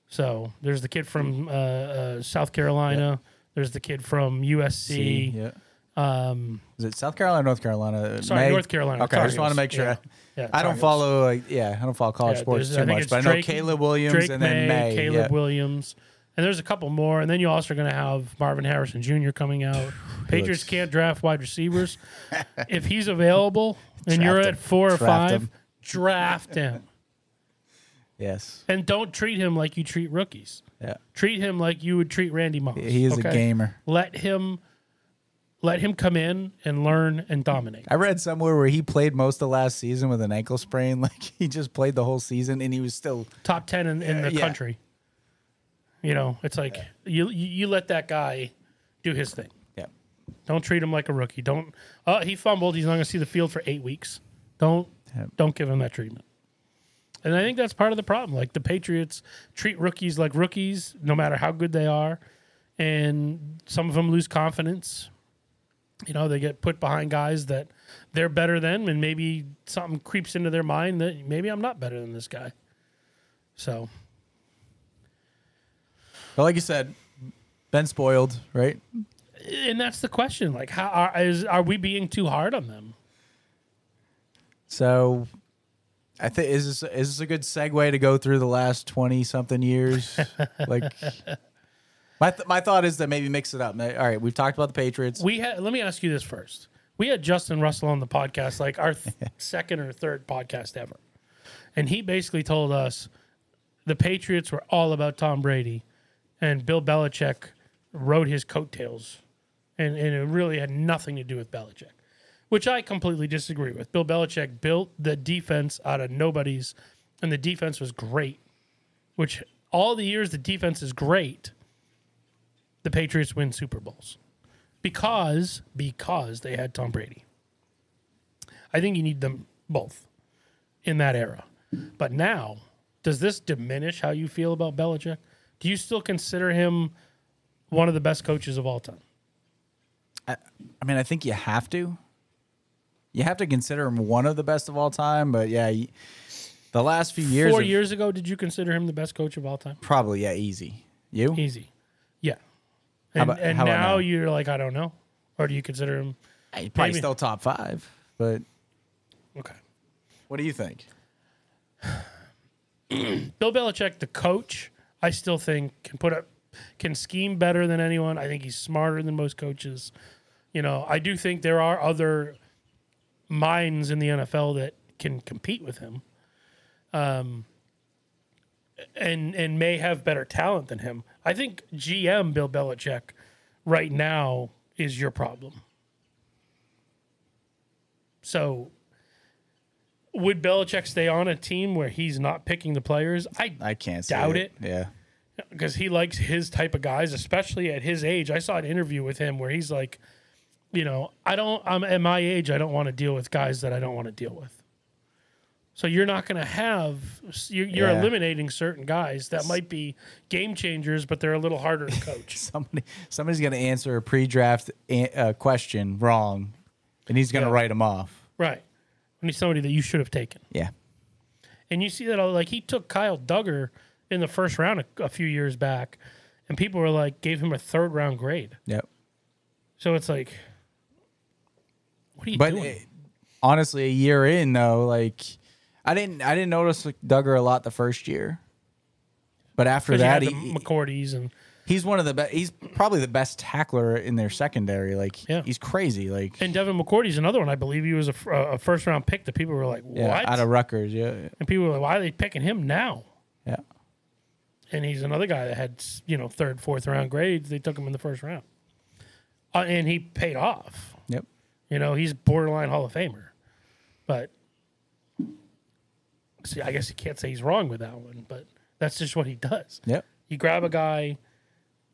So there's the kid from uh, uh, South Carolina. There's the kid from USC. Yeah. Um, Is it South Carolina or North Carolina? Sorry, North Carolina. Okay, I just want to make sure. Yeah. yeah, I don't follow like yeah, I don't follow college Yeah, sports too much, but I know Caleb Williams Drake and then Maye, Maye. Caleb yeah. Williams, and there's a couple more. And then you also are going to have Marvin Harrison Jr. coming out. Patriots looks- can't draft wide receivers. if he's available and you're him. at four or five, him. Draft him. Yes. And don't treat him like you treat rookies. Yeah. Treat him like you would treat Randy Moss. He is a gamer. Let him let him come in and learn and dominate. I read somewhere where he played most of last season with an ankle sprain. Like he just played the whole season and he was still Top ten in, in the yeah. country. You know, it's like you, you you let that guy do his thing. yeah. Don't treat him like a rookie. Don't. Uh, he fumbled. He's not going to see the field for eight weeks. Don't. Yep. Don't give him that treatment. And I think that's part of the problem. Like the Patriots treat rookies like rookies, no matter how good they are, and some of them lose confidence. You know, they get put behind guys that they're better than, and maybe something creeps into their mind that maybe I'm not better than this guy. So But like you said, been spoiled, right? and that's the question. Like, how are, is are we being too hard on them? So I think is this is this a good segue to go through the last twenty something years? like my th- my thought is to maybe mix it up. All right, we've talked about the Patriots. We had. Let me ask you this first. We had Justin Russell on the podcast, like our th- second or third podcast ever, and he basically told us the Patriots were all about Tom Brady, and Bill Belichick rode his coattails, and and it really had nothing to do with Belichick, which I completely disagree with. Bill Belichick built the defense out of nobody's, and the defense was great. Which all the years the defense is great, the Patriots win Super Bowls because because they had Tom Brady. I think you need them both in that era. But now, does this diminish how you feel about Belichick? Do you still consider him one of the best coaches of all time? I, I mean, I think you have to. You have to consider him one of the best of all time, but yeah, the last few years, Four have- years ago, did you consider him the best coach of all time? probably yeah, easy. You? Easy, yeah. And, about- and now, now? you're like, I don't know, or do you consider him? Uh, he's probably Maybe. still top five, but Okay. what do you think? Bill Belichick, the coach, I still think can put up, can scheme better than anyone. I think he's smarter than most coaches. You know, I do think there are other minds in the NFL that can compete with him, um, and and may have better talent than him. I think GM Bill Belichick right now is your problem. So would Belichick stay on a team where he's not picking the players? I I can't see Doubt it. Yeah. because he likes his type of guys, especially at his age. I saw an interview with him where he's like, you know, I don't. I'm at my age. I don't want to deal with guys that I don't want to deal with. So you're not going to have you're, you're Yeah. eliminating certain guys that might be game changers, but they're a little harder to coach. Somebody somebody's going to answer a pre-draft a- uh, question wrong, and he's going to Yeah. write him off. right. I need somebody that you should have taken. Yeah. And you see that like he took Kyle Dugger in the first round a, a few years back, and people were like gave him a third round grade. Yep. So it's like, what are you But doing? it- honestly, a year in though, like I didn't I didn't notice like, Dugger a lot the first year, but after that, he, McCourties and he's one of the best. He's probably the best tackler in their secondary. Like Yeah. he's crazy. Like and Devin McCourty's another one. I believe he was a, a first round pick that people were like, what? yeah, out of Rutgers. Yeah, and people were like, why are they picking him now? yeah. And he's another guy that had you know third, fourth round grades. They took him in the first round, uh, and he paid off. You know, he's borderline Hall of Famer. But see, I guess you can't say he's wrong with that one, but that's just what he does. Yep. You grab a guy,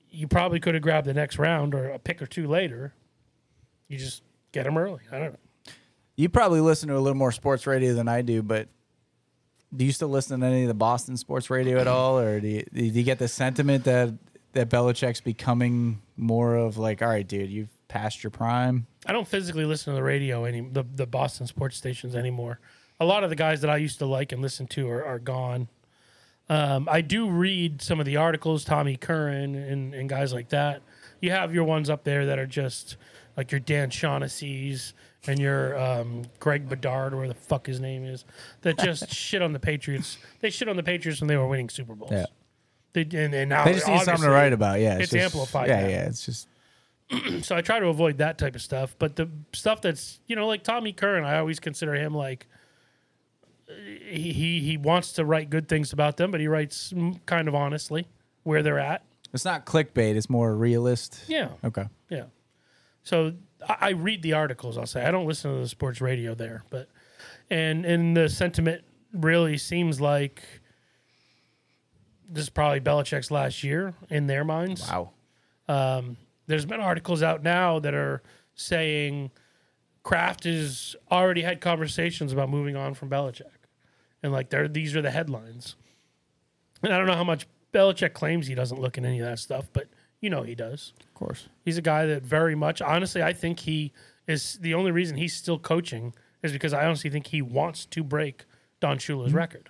you probably could have grabbed the next round or a pick or two later. You just get him early. I don't know. You probably listen to a little more sports radio than I do, but do you still listen to any of the Boston sports radio at all, or do you, do you get the sentiment that that Belichick's becoming more of like, all right, dude, you've passed your prime? I don't physically listen to the radio any the, the Boston sports stations anymore. A lot of the guys that I used to like and listen to are, are gone. Um, I do read some of the articles, Tommy Curran and, and guys like that. You have your ones up there that are just like your Dan Shaughnessy's and your um, Greg Bedard, where the fuck his name is, that just shit on the Patriots. They shit on the Patriots when they were winning Super Bowls. Yeah. They, and, and now They just need something to write about. Yeah, it's just- amplified Yeah, now. yeah. It's just so I try to avoid that type of stuff. But the stuff that's you know like Tommy Curran, I always consider him like he he, he wants to write good things about them, but he writes kind of honestly where they're at. it's not clickbait. It's more realist. Yeah, Okay. yeah. So I, I read the articles. I'll say I don't listen to the sports radio there, but and and the sentiment really seems like this is probably Belichick's last year in their minds. Wow. Um, there's been articles out now that are saying Kraft has already had conversations about moving on from Belichick, and like they're these are the headlines. And I don't know how much Belichick claims he doesn't look at any of that stuff, but you know he does. Of course. He's a guy that very much, honestly, I think he is the only reason he's still coaching is because I honestly think he wants to break Don Shula's mm-hmm. record.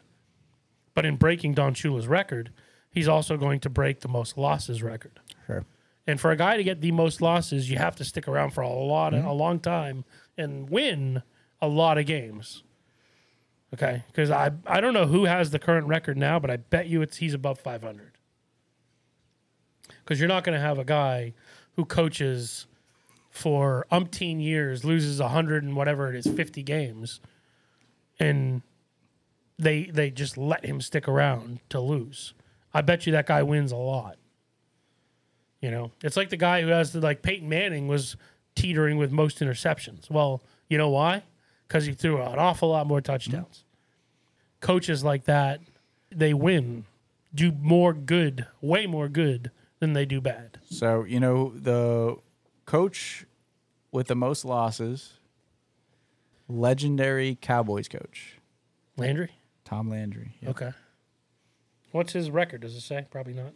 But in breaking Don Shula's record, he's also going to break the most losses record. And for a guy to get the most losses, you have to stick around for a lot, mm-hmm. a long time, and win a lot of games. Okay, because I I don't know who has the current record now, but I bet you it's he's above five hundred. Because you're not going to have a guy who coaches for umpteen years, loses hundred and whatever it is, fifty games, and they they just let him stick around to lose. I bet you that guy wins a lot. You know, it's like the guy who has the like Peyton Manning was teetering with most interceptions. Well, you know why? Because he threw an awful lot more touchdowns. Coaches like that, they win, do more good, way more good than they do bad. So you know the coach with the most losses, legendary Cowboys coach Landry, Tom Landry. Yep. okay. What's his record? Does it say? Probably not.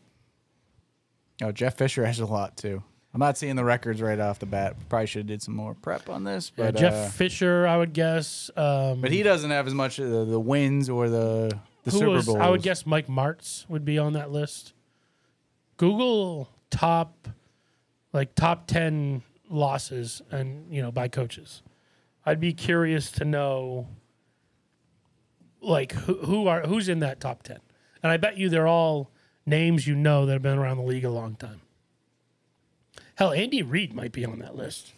Oh, Jeff Fisher has a lot too. I'm not seeing the records right off the bat. Probably should have did some more prep on this, Yeah, but Jeff uh, Fisher, I would guess. Um, but he doesn't have as much of the, the wins or the the Super was, Bowls. I would guess Mike Martz would be on that list. Google top, like top ten losses, and you know by coaches. I'd be curious to know, like who, who are who's in that top ten, and I bet you they're all names you know that have been around the league a long time. Hell, Andy Reid might be on that list.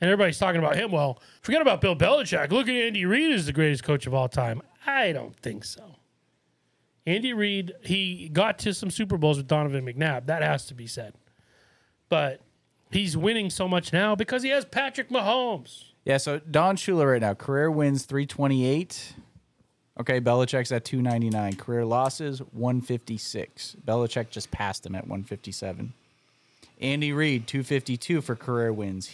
And everybody's talking about him. Well, forget about Bill Belichick. Look at Andy Reid as the greatest coach of all time. I don't think so. Andy Reid, he got to some Super Bowls with Donovan McNabb. That has to be said. But he's winning so much now because he has Patrick Mahomes. Yeah, so Don Shula right now, career wins 328. Okay, Belichick's at 299. Career losses 156. Belichick just passed him at 157. Andy Reid 252 for career wins.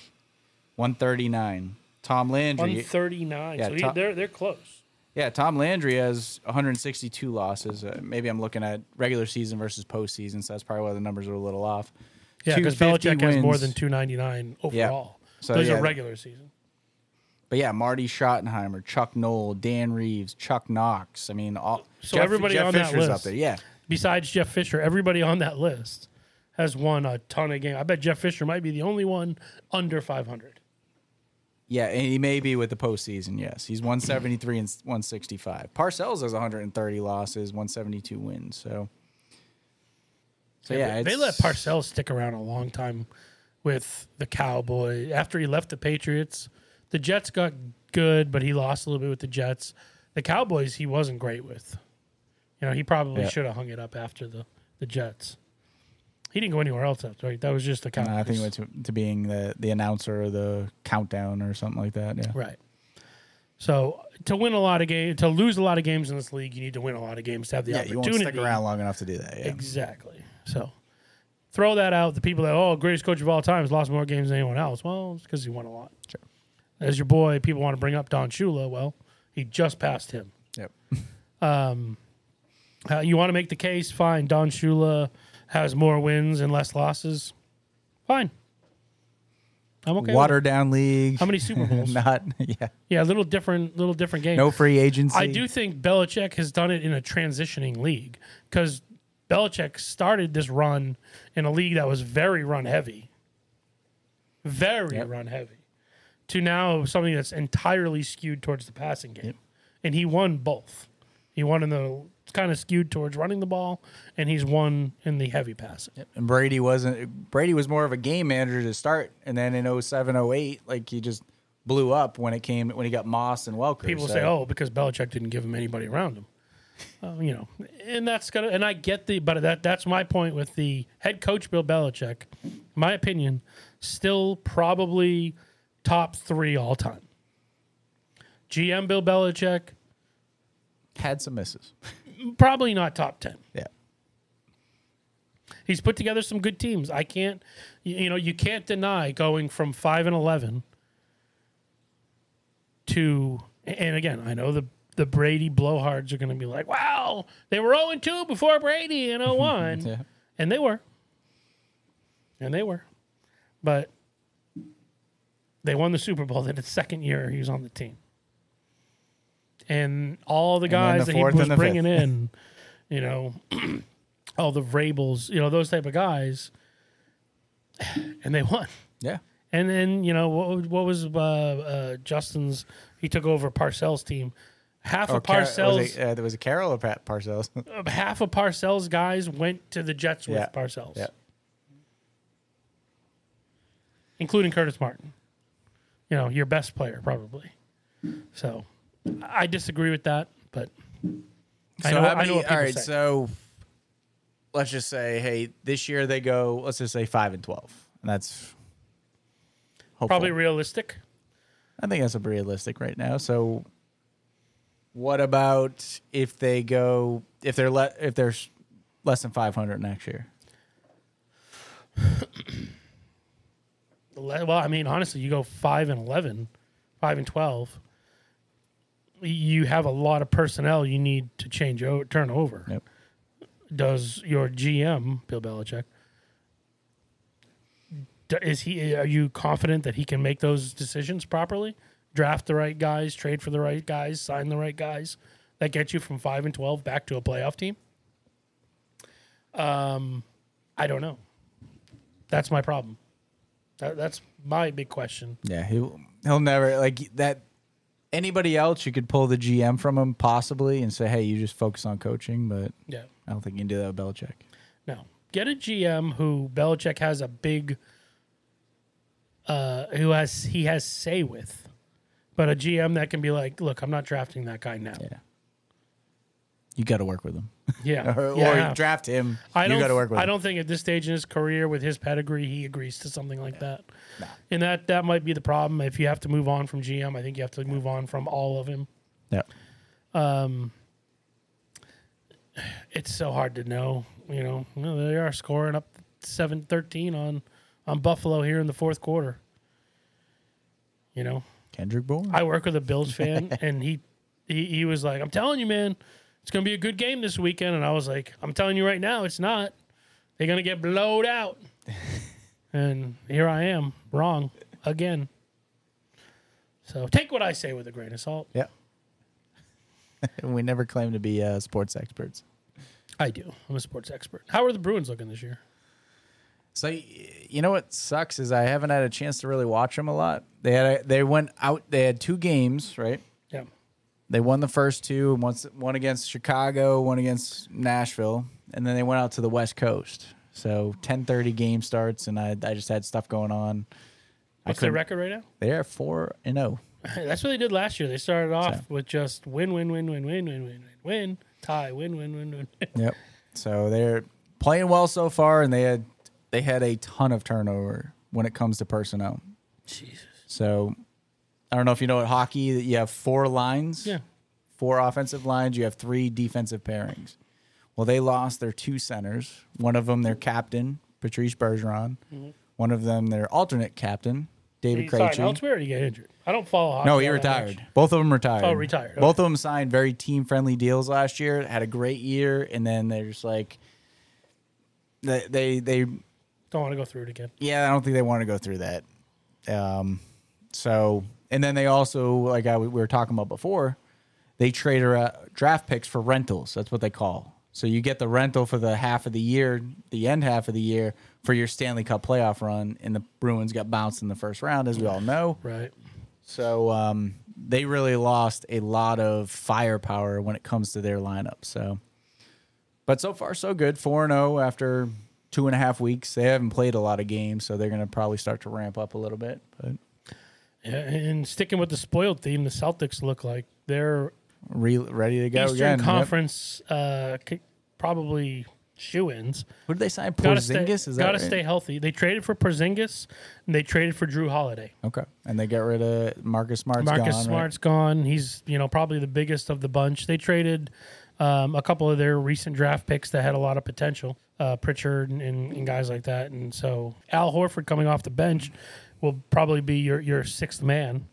139. Tom Landry 139. Yeah, so top- they're, they're close. Yeah, Tom Landry has 162 losses. Uh, maybe I'm looking at regular season versus postseason, so that's probably why the numbers are a little off. Yeah, because 250 Belichick has more than 299 overall. So, Those yeah. are regular season. But yeah, Marty Schottenheimer, Chuck Noll, Dan Reeves, Chuck Knox. I mean, all So everybody Jeff on that Fisher's up list. there. Yeah, Besides Jeff Fisher, everybody on that list has won a ton of games. I bet Jeff Fisher might be the only one under 500. yeah, and he may be with the postseason. Yes, he's 173 and 165. Parcells has 130 losses, 172 wins. So, so yeah, they it's- let Parcells stick around a long time with the Cowboy. After he left the Patriots, the Jets got good, but he lost a little bit with the Jets. The Cowboys, he wasn't great with. You know, he probably Yeah. should have hung it up after the, the Jets. He didn't go anywhere else after, right? That was just the Cowboys. Uh, I think it went to, to being the the announcer of the countdown or something like that. Yeah. Right. So to win a lot of games, to lose a lot of games in this league, you need to win a lot of games to have the Yeah, you opportunity. won't stick around long enough to do that. Yeah. Exactly. So throw that out. The people that oh greatest coach of all time has lost more games than anyone else. Well, it's because he won a lot. Sure. As your boy, people want to bring up Don Shula. Well, he just passed him. Yep. Uh, you want to make the case? Fine. Don Shula has more wins and less losses. Fine. I'm okay. Watered down league. How many Super Bowls? Not yeah. yeah, a little different, little different game. No free agency. I do think Belichick has done it in a transitioning league because Belichick started this run in a league that was very run heavy, very Yep. run heavy, to now something that's entirely skewed towards the passing game, and he won both. He won in the kind of skewed towards running the ball, and he's won in the heavy passing. And Brady wasn't. Brady was more of a game manager to start, and then in 07, 08, like he just blew up when it came when he got Moss and Welker. People so- say, "Oh, because Belichick didn't give him anybody around him." Uh, you know, and that's gonna, and I get the, but that that's my point with the head coach Bill Belichick. My opinion, still probably top three all time. GM Bill Belichick, had some misses. probably not top ten. Yeah. He's put together some good teams. I can't, you know, you can't deny going from five and eleven to, and again, I know the the Brady blowhards are going to be like, "Wow, they were zero and two before Brady in 01. Yeah. and they were, and they were, but they won the Super Bowl. Then the second year he was on the team, and all the guys the that he was bringing fifth. in, you know, all the Vrabels, you know, those type of guys, and they won. Yeah. And then you know what, what was uh, uh, Justin's? He took over Parcells' team. Half Or of Car- Parcells, was it, uh, there was a Carroll or Pat Parcells. uh, half of Parcells' guys went to the Jets with Yeah. Parcells, yeah. including Curtis Martin. You know, your best player probably. So, I disagree with that, but I So know, I know many- what people all right, say. so let's just say, hey, this year they go. Let's just say five and twelve, and that's hopeful. probably realistic. I think that's a realistic right now. So, what about if they go if they're le- if there's less than five hundred next year? Well, I mean, honestly, you go five and 11, 5 and twelve. You have a lot of personnel you need to change o- turn over. Yep. Does your GM Bill Belichick? Is he? Are you confident that he can make those decisions properly? Draft the right guys, trade for the right guys, sign the right guys that get you from five and twelve back to a playoff team. Um, I don't know. That's my problem. That, that's my big question. Yeah, he'll he'll never like that. Anybody else, you could pull the GM from him possibly and say, "Hey, you just focus on coaching." But Yeah. I don't think you can do that with Belichick. No. Get a GM who Belichick has a big uh who has he has say with. But a GM that can be like, look, I'm not drafting that guy now. Yeah, you got to work with him, Yeah. or, yeah. or draft him. I you don't got to work with I him. don't think at this stage in his career with his pedigree he agrees to something like that. Nah. And that that might be the problem. If you have to move on from GM, I think you have to move on from all of him. Yeah, Um, It's so hard to know, you know. They are scoring up 7-13 on on Buffalo here in the fourth quarter. You know, Kendrick Bourne. I work with a Bills fan, and he he, he was like, I'm telling you, man, it's going to be a good game this weekend. And I was like, I'm telling you right now, it's not. They're going to get blowed out. and here I am, wrong again. So take what I say with a grain of salt. Yeah. we never claim to be uh, sports experts. I do. I'm a sports expert. How are the Bruins looking this year? So you know what sucks is I haven't had a chance to really watch them a lot. They had a, they went out. They had two games, right? They won the first two, and once one against Chicago, one against Nashville, and then they went out to the West Coast. So 10:30 game starts, and I I just had stuff going on. What's their record right now? They are four and oh. zero. That's what they did last year. They started off So. with just win, win, win, win, win, win, win, win, win, tie, win, win, win, win. Yep. So they're playing well so far, and they had they had a ton of turnover when it comes to personnel. Jesus. So I don't know if you know what hockey. That you have four lines. Yeah. Four offensive lines. You have three defensive pairings. Well, they lost their two centers. One of them, their captain, Patrice Bergeron. One of them, their alternate captain, David Krejci. elsewhere he get injured? I don't follow hockey. No, he retired. Both of them retired. Oh, retired. Both of them signed very team friendly deals last year. Had a great year, and then they're just like they they, they Don't want to go through it again. yeah, I don't think they want to go through that. Um, so and then they also like I, we were talking about before, they trade uh, draft picks for rentals. That's what they call. So you get the rental for the half of the year, the end half of the year for your Stanley Cup playoff run, and the Bruins got bounced in the first round, as we all know. Right. So um, they really lost a lot of firepower when it comes to their lineup. So, but so far so good. Four and zero after two and a half weeks. They haven't played a lot of games, so they're going to probably start to ramp up a little bit. But and sticking with the spoiled theme, the Celtics look like they're re- ready to go Eastern again. Yep. Conference uh, probably shoe-ins. Who did they sign? Gotta stay, Porzingis? Is that gotta right? stay healthy. They traded for Porzingis, and they traded for Jrue Holiday. Okay, and they get rid of Marcus Smart's Marcus gone, right? Smart's gone. He's you know probably the biggest of the bunch. They traded um, a couple of their recent draft picks that had a lot of potential, uh, Pritchard and, and guys like that. And so Al Horford coming off the bench will probably be your your sixth man.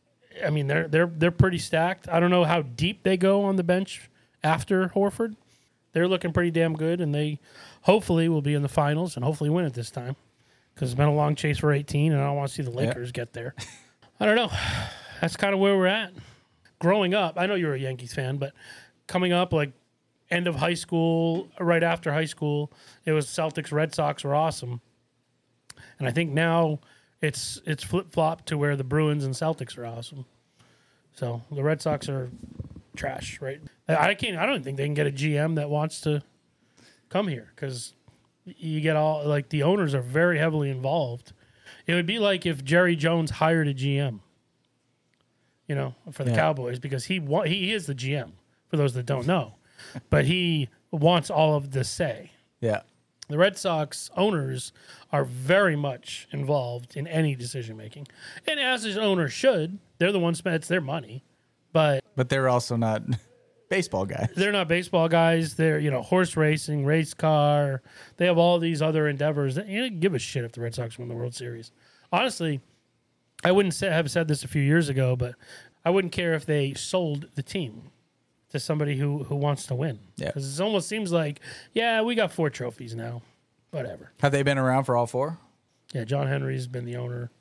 I mean they're they're they're pretty stacked. I don't know how deep they go on the bench after Horford. They're looking pretty damn good, and they hopefully will be in the finals and hopefully win it this time because it's been a long chase for 18, and I don't want to see the Lakers get there. I don't know. That's kind of where we're at. Growing up, I know you're a Yankees fan, but coming up, like end of high school, right after high school, it was Celtics, Red Sox were awesome, and I think now it's it's flip flop to where the Bruins and Celtics are awesome. So the Red Sox are trash, right? I can't. I don't think they can get a GM that wants to come here because you get all like the owners are very heavily involved. It would be like if Jerry Jones hired a GM, you know, for the Yeah. Cowboys because he wa- he is the GM. For those that don't know, but he wants all of the say. Yeah, The Red Sox owners are very much involved in any decision making, and as his owners should. They're the ones. It's their money, but but they're also not baseball guys. they're not baseball guys. They're you know horse racing, race car. They have all these other endeavors. That, you don't give a shit if the Red Sox win the World Series. Honestly, I wouldn't say, have said this a few years ago, but I wouldn't care if they sold the team to somebody who who wants to win. Yeah. because it almost seems like yeah, we got four trophies now, whatever. Have they been around for all four? Yeah, John Henry's been the owner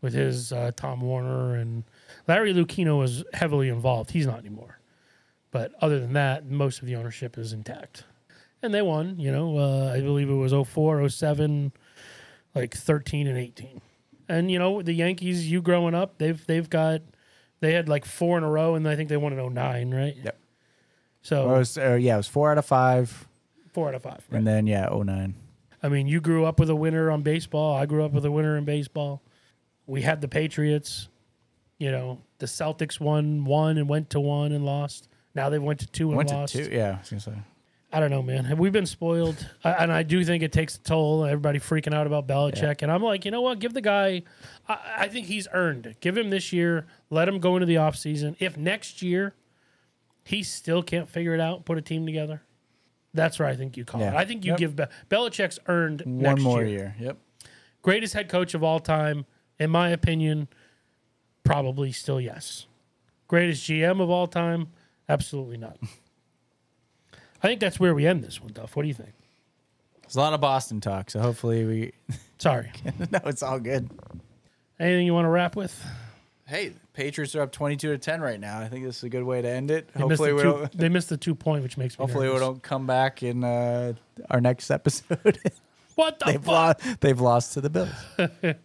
with his uh, Tom Werner and Larry Lucchino was heavily involved. He's not anymore. But other than that, most of the ownership is intact. And they won, you know, uh, I believe it was 04, 07, like 13 and 18. And you know, the Yankees, you growing up, they've they've got they had like four in a row and I think they won in 09, right? Yep. So Or it was, uh, yeah, it was four out of five, four out of five. Right? and then yeah, oh nine. I mean, you grew up with a winner on baseball. I grew up with a winner in baseball. We had the Patriots. You know, the Celtics won one and went to one and lost. Now they went to two and Went lost. to two. Yeah, I was gonna say. I don't know, man. Have we been spoiled? I, and I do think it takes a toll. Everybody freaking out about Belichick, and I'm like, you know what? Give the guy. I, I think he's earned. it. Give him this year. Let him go into the offseason. If next year he still can't figure it out, put a team together. That's where I think you call it. I think you Yep. give Be- Belichick's earned One next more year. year. Yep. Greatest head coach of all time, in my opinion, probably still yes. Greatest GM of all time, Absolutely not. I think that's where we end this one, Duff. What do you think? There's a lot of Boston talk, so hopefully we. Sorry. no, it's all good. Anything you want to wrap with? Hey, Patriots are up 22 to 10 right now. I think this is a good way to end it. They missed, hopefully the we two, don't. they missed the two point, which makes me Hopefully we nervous. don't come back in uh, our next episode. What the they've fuck? lost. They've lost to the Bills.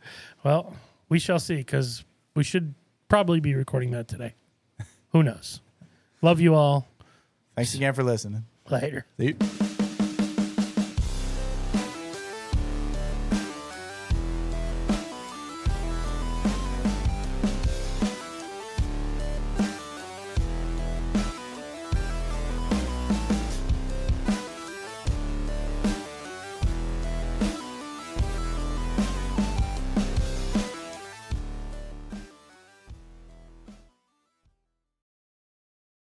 Well, we shall see because we should probably be recording that today. Who knows? Love you all. Thanks again for listening. Later.